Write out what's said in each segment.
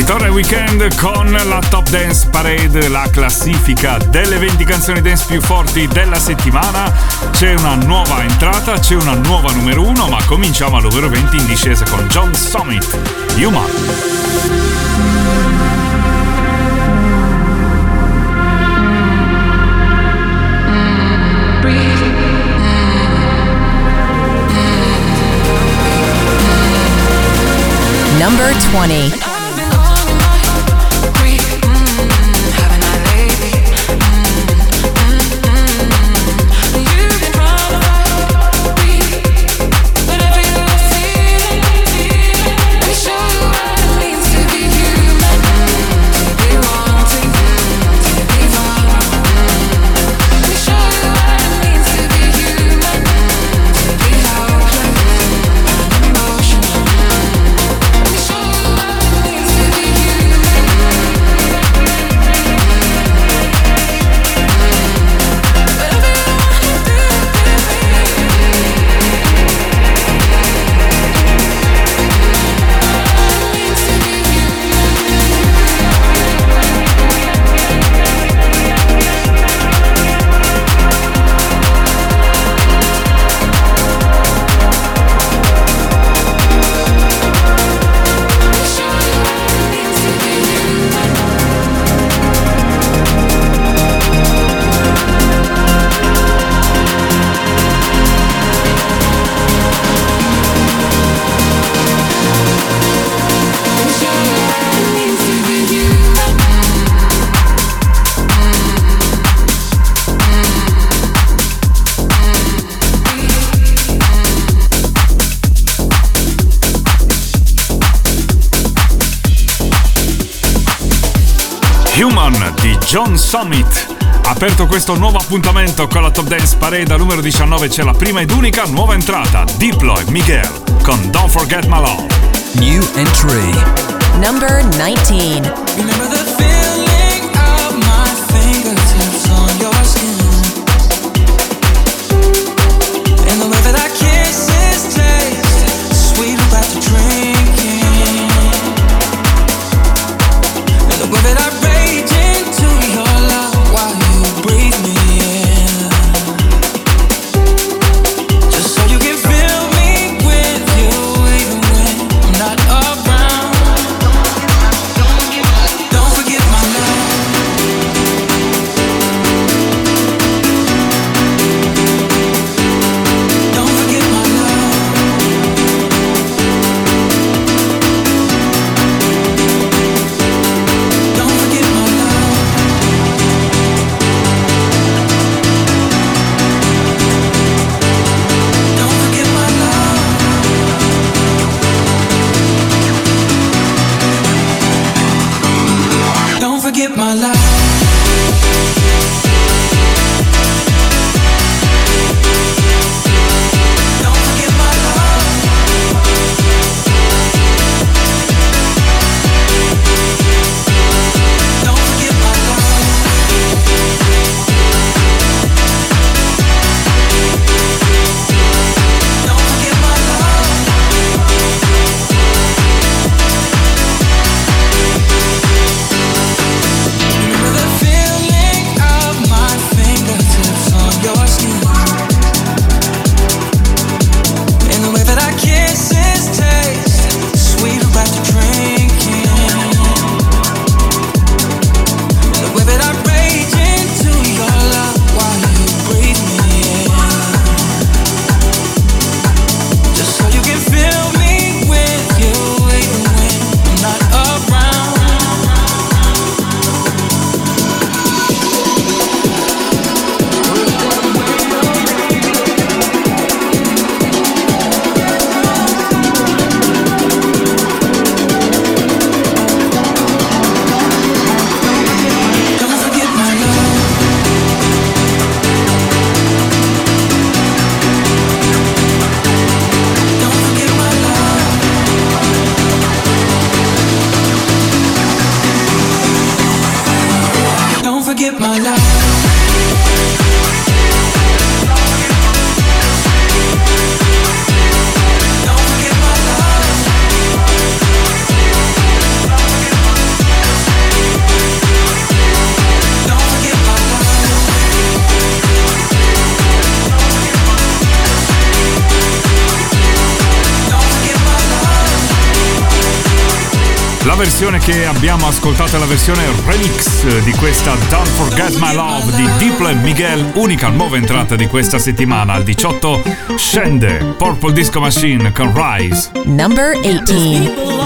Ritorna il weekend con la Top Dance Parade, la classifica delle 20 canzoni dance più forti della settimana. C'è una nuova entrata, c'è una nuova numero 1, ma cominciamo al numero 20 in discesa con John Summit, Human. Number 20. John Summit. Aperto questo nuovo appuntamento con la Top Dance Parade numero 19 c'è la prima ed unica nuova entrata, Diplo e Miguel con Don't Forget My Love. New entry. Number 19. Che abbiamo ascoltato la versione remix di questa Don't Forget My Love di Diplo Miguel, unica nuova entrata di questa settimana. Al 18 scende Purple Disco Machine con Rise. Number 18.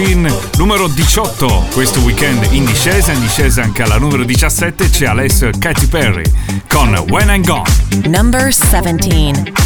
Machine numero 18 questo weekend in discesa, in discesa anche alla numero 17 c'è Alessio Katy Perry con When I'm Gone. Number 17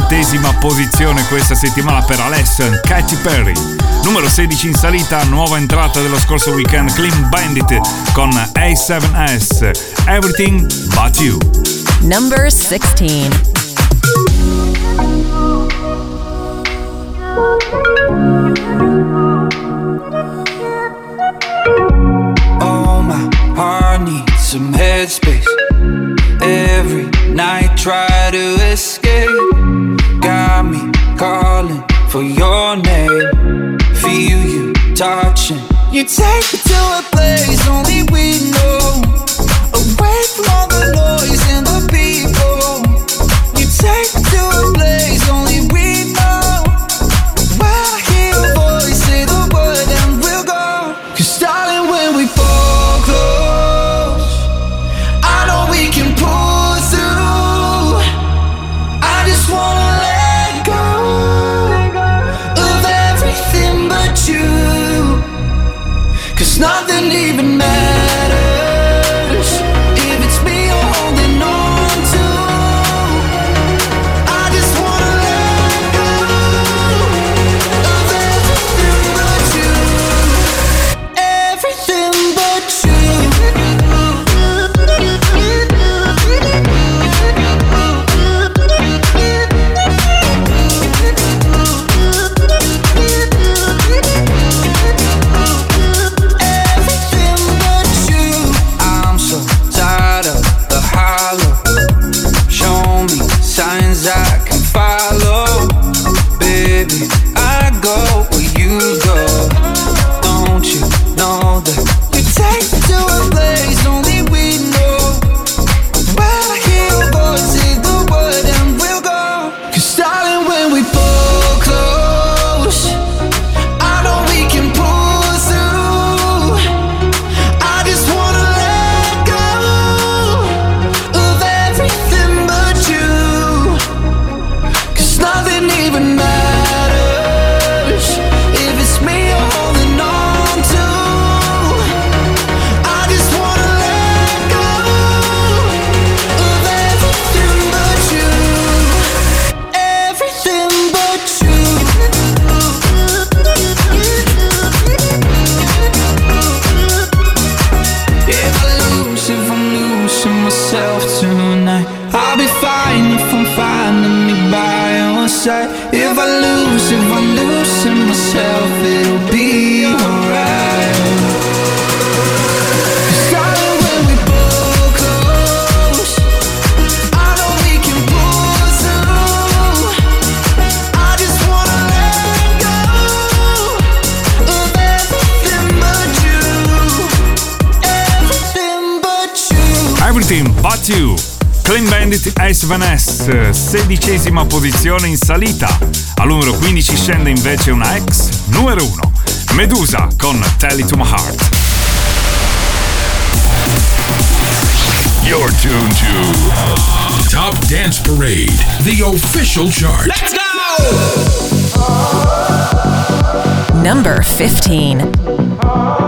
settesima posizione questa settimana per Alessia Katy Perry. Numero 16 in salita, nuova entrata dello scorso weekend, Clean Bandit con A7S, Everything But You. Number 16 Oh, my heart needs some headspace. Every night, try to escape. calling for your name. Feel you touching. You take me to a place only we know. Away from all the Ice Van S, sedicesima posizione in salita. Al numero 15 scende invece una ex numero 1, Medusa con Tell It To My Heart. You're tuned to Top Dance Parade, the official chart. Let's go! Number 15.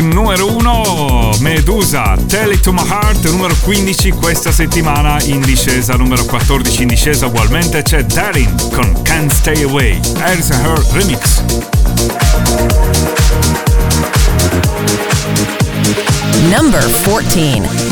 Numero 1 Medusa, Tell It To My Heart, numero 15 questa settimana in discesa, numero 14 in discesa ugualmente c'è Darin con Can't Stay Away, Here's Her Remix. Number 14.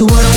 So what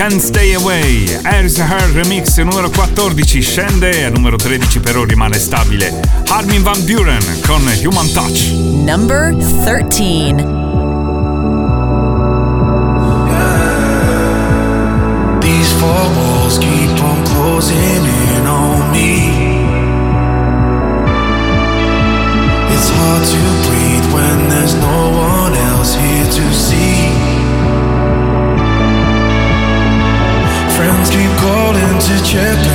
Can't Stay Away, Here's Her Remix numero 14 scende e numero 13 però rimane stabile. Armin Van Buren con Human Touch. Number 13 now,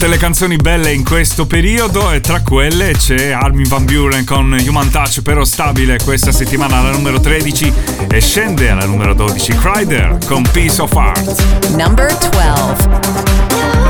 Tante le canzoni belle in questo periodo e tra quelle c'è Armin Van Buren con Human Touch però stabile questa settimana alla numero 13 e scende alla numero 12 Crider con Piece of Art. Number 12.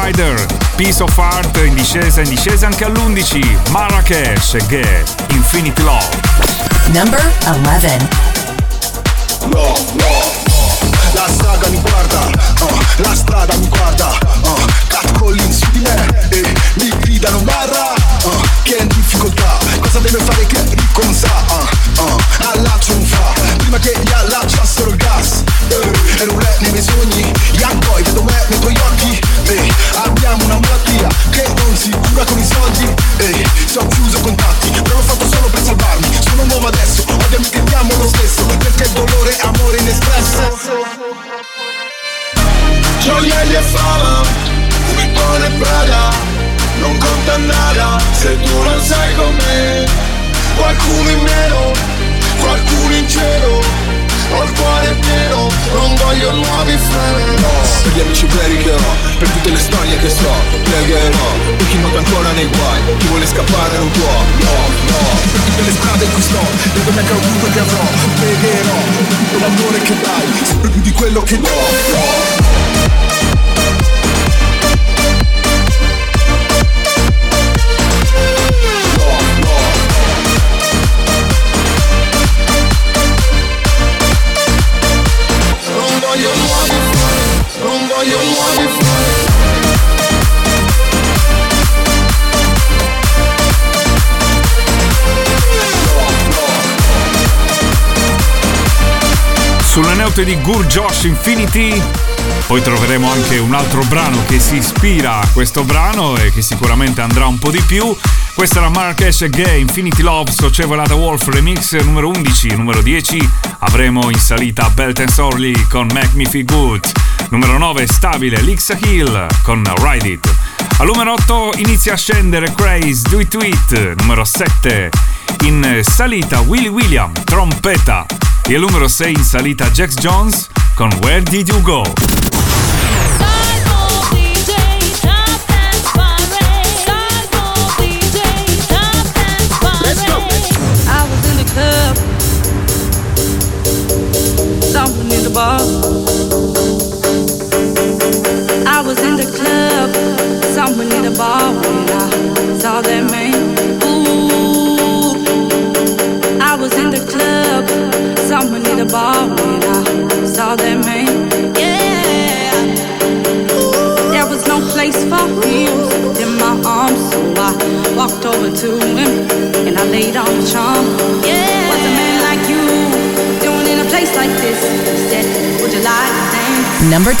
Crider, Piece of Art in discesa, in discesa anche all'11, Marrakesh e Infinity Love. Number 11. Si cura con i soldi, eh, se ho chiuso contatti, però l'ho fatto solo per salvarmi, sono nuovo adesso, odiami che ti amo lo stesso, perché il dolore è amore inespresso. Gioielli e fama, Vuitton e Prada, non conta nada se tu non sei con me. Qualcuno in meno, qualcuno in cielo, ho il cuore pieno, non voglio nuovi freni. Per gli amici veri che ho, per tutte le storie che so, pregherò. Per chi nota ancora nei guai, chi vuole scappare non può. No, no, per tutte le strade in cui sto, dove che ovunque che avrò, pregherò. Per tutto l'amore che dai, sempre più di quello che do. No. Note di Gur Josh Infinity poi troveremo anche un altro brano che si ispira a questo brano e che sicuramente andrà un po' di più. Questa è la Marrakesh Gay Infinity Love Socevolata Wolf Remix numero 11, numero 10 avremo in salita Belt and Sorley con Make Me Feel Good. Numero 9 stabile Lixa Hill con Ride It. Al numero 8 inizia a scendere Craze Do It It. Numero 7 in salita Willy William Trompeta. E al numero 6 in salita Jax Jones con Where Did You Go?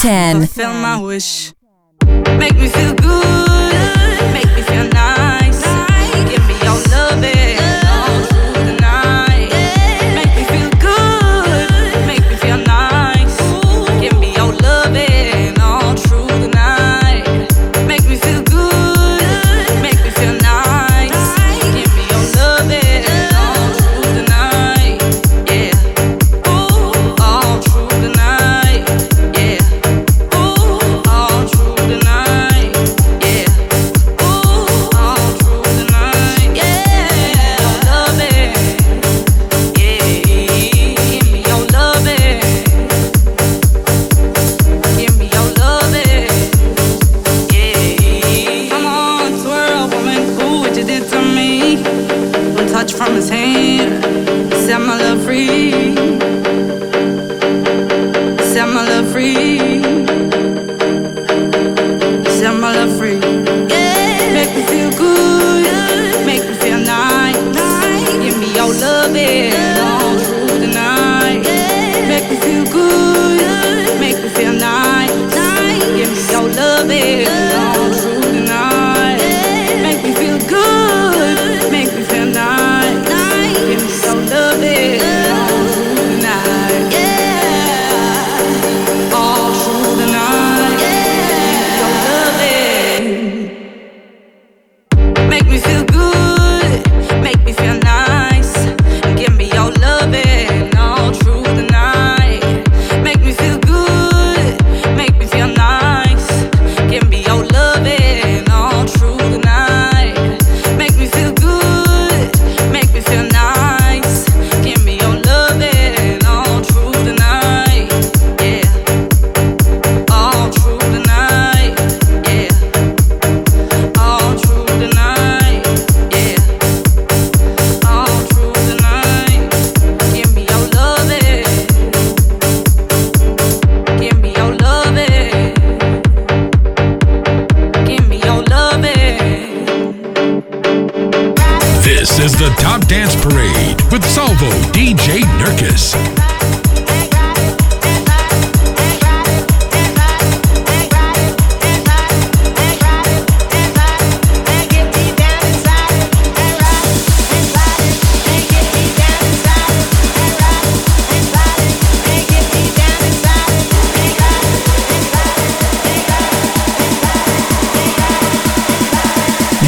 10. Fulfill my wish.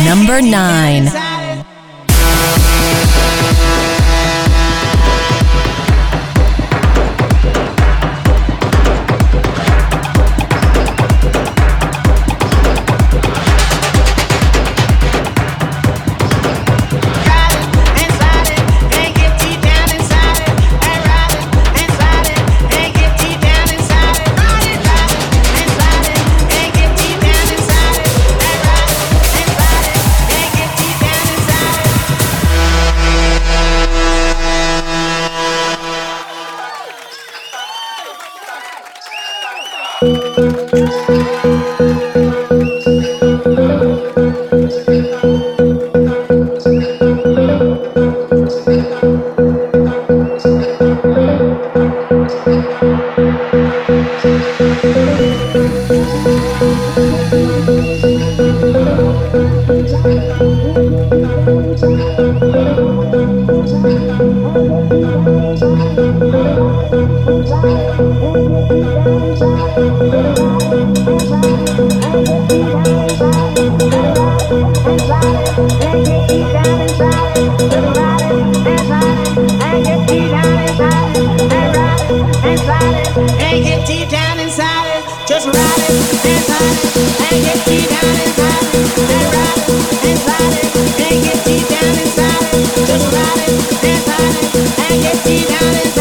Number 9. Everybody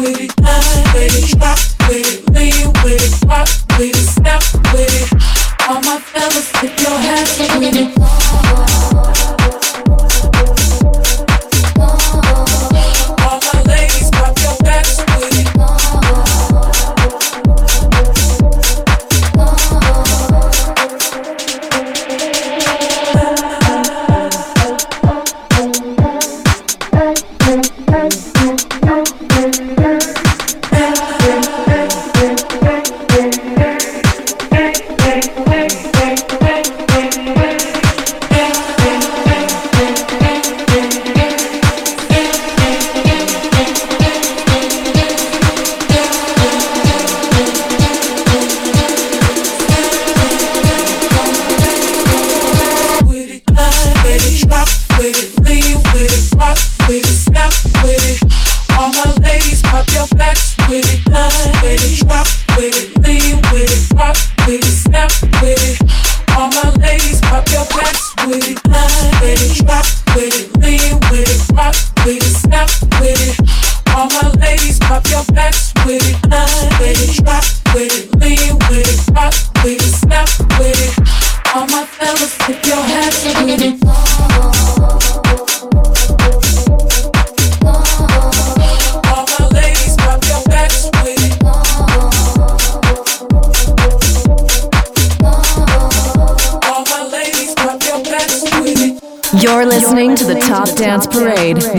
We ah, baby.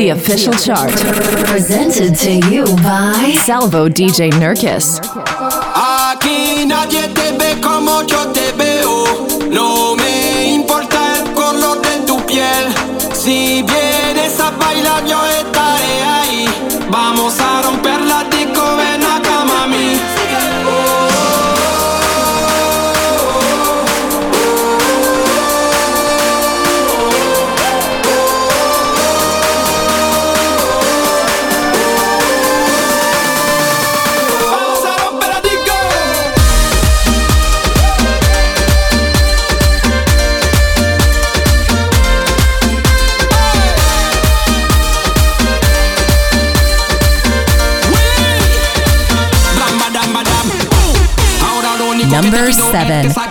official chart. Presented to you by Salvo DJ Nurkis. Aquí nadie te ve como yo te veo. No 7.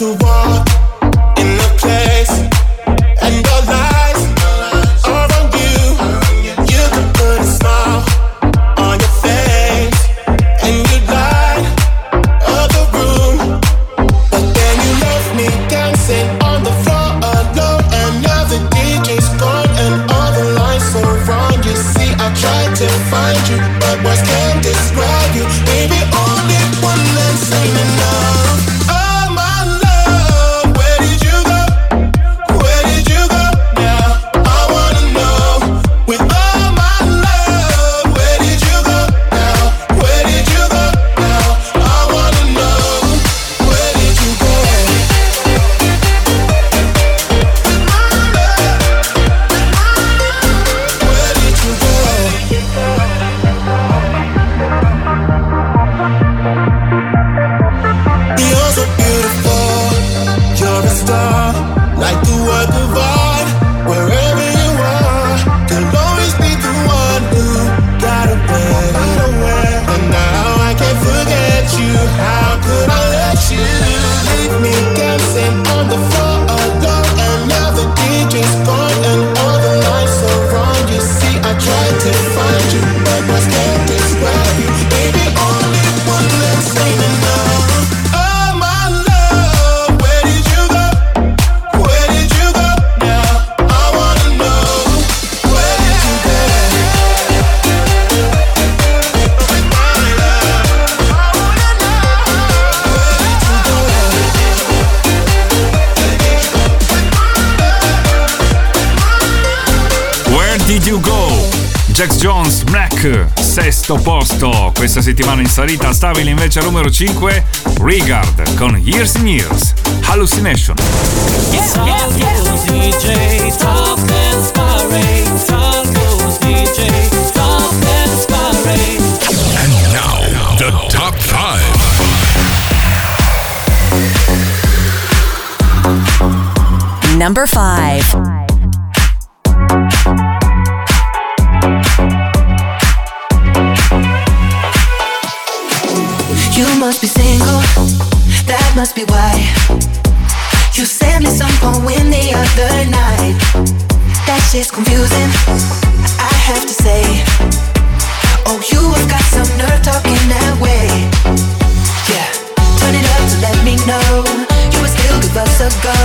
to walk. Jax Jones, Black, sesto posto. Questa settimana in salita stabile invece al numero 5, Regard con Years and Years, Hallucination. Yeah, yeah, yeah. And now, the top 5. Number five. must be why you sent me some poem the other night. That shit's confusing. I have to say, oh, you have got some nerve talking that way. Yeah, turn it up to let me know you were still give us a go.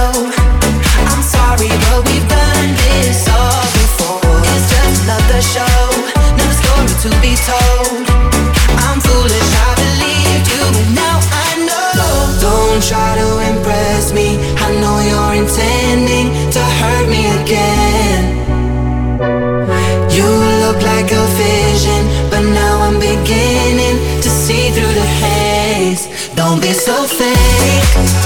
I'm sorry, but we've done this all before. It's just another show, another story to be told. I'm foolish, I believed you, and now I. Don't try to impress me. I know you're intending to hurt me again. You look like a vision, but now I'm beginning to see through the haze. Don't be so fake.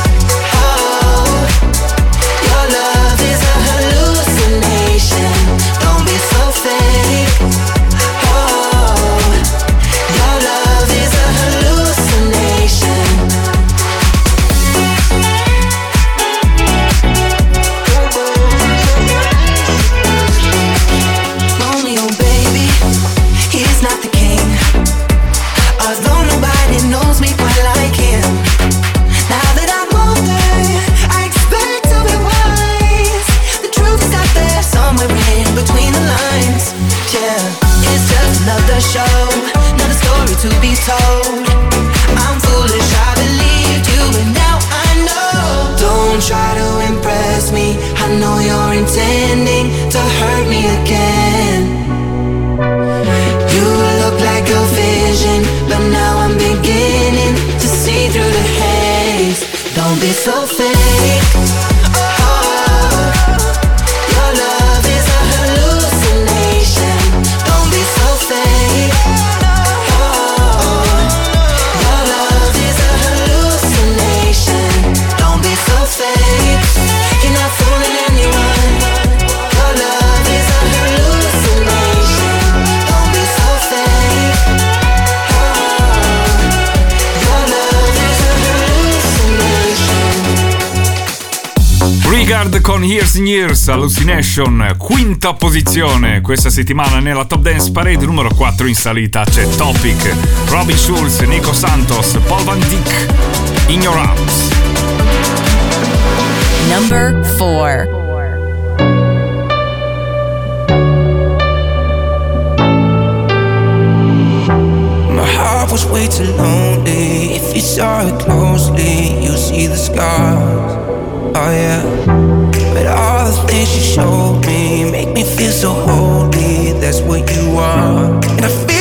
Hallucination, quinta posizione questa settimana nella Top Dance Parade numero 4 in salita c'è Topic, Robin Schulz, Nico Santos, Paul Van Dyck, In Your Arms. Number 4. My heart was way too lonely. If you saw it closely, you'll see the scars. Oh yeah. But all the things you showed me make me feel so holy. That's what you are. And I feel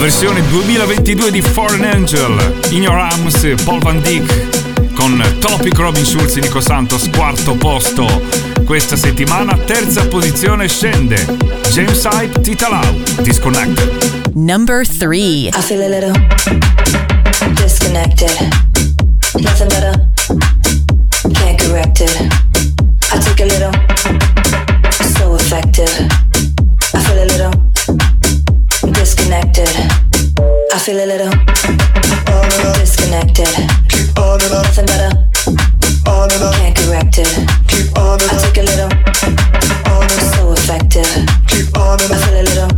versione 2022 di Foreign Angel, In Your Arms, Paul Van Dyck con Topic Robin Schulz e Nico Santos, quarto posto. Questa settimana terza posizione scende James Hype, Tita Lau, Disconnected. Number 3. I feel a little disconnected. Nothing better. Can't correct it. I take a little. So effective. feel a little disconnected. Keep on and on. Nothing better. Keep on and on. Can't correct it. Keep on and on. I took a little. Keep On and on. So effective. Keep on and on. I feel a little.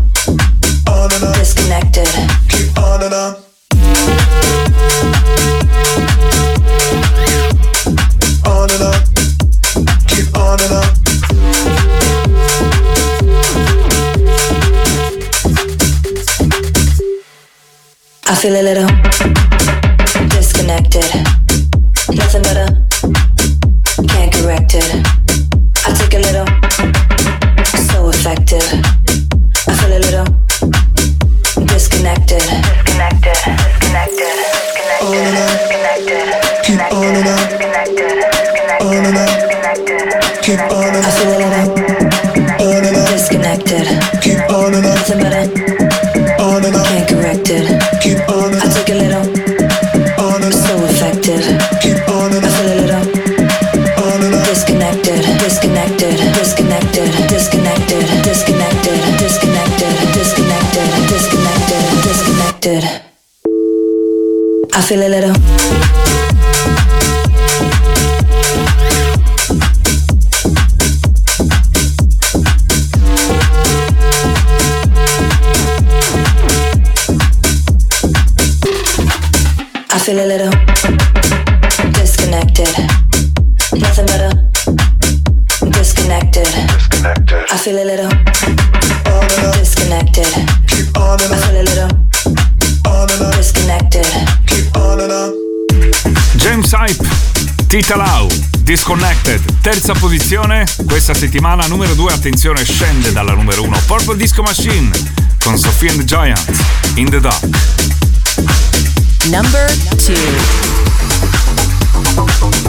Terza posizione, questa settimana numero 2, attenzione, scende dalla numero 1, Purple Disco Machine con Sophie and the Giants, In the Dark. Number 2.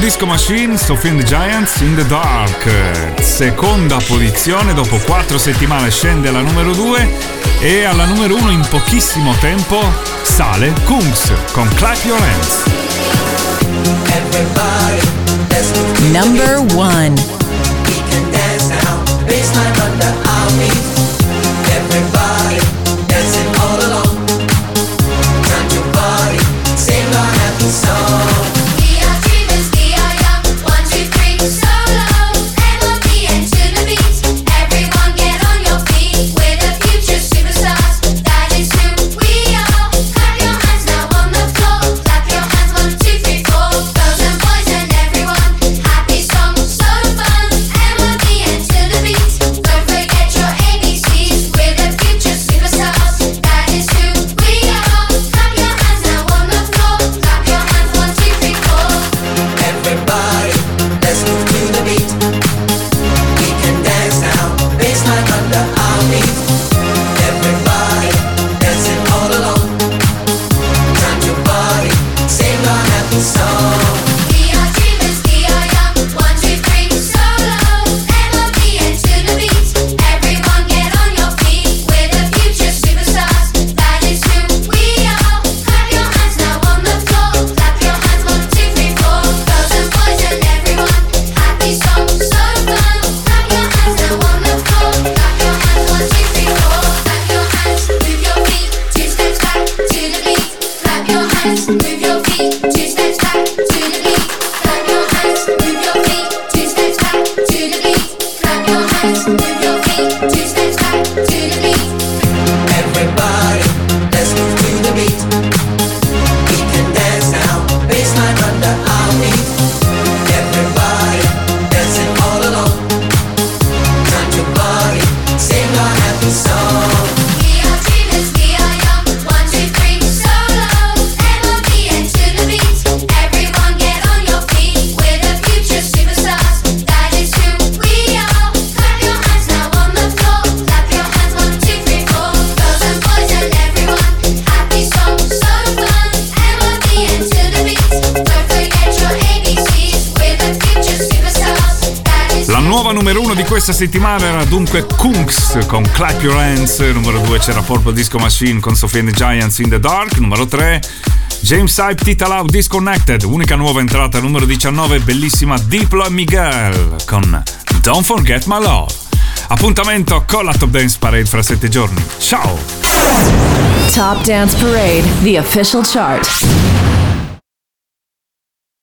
Disco Machine, Sophie and the Giants in the Dark. Seconda posizione, dopo quattro settimane scende alla numero 2 e alla numero 1 in pochissimo tempo sale Kungs con Clap Your Hands. Number 1 dunque Kunks con Clap Your Hands, numero 2 c'era Purple Disco Machine con Sophie and the Giants in the Dark, numero 3 James Hype Titalau Disconnected, unica nuova entrata numero 19, bellissima Diplo e Miguel con Don't Forget My Love. Appuntamento con la Top Dance Parade fra 7 giorni. Ciao! Top Dance Parade, the official chart.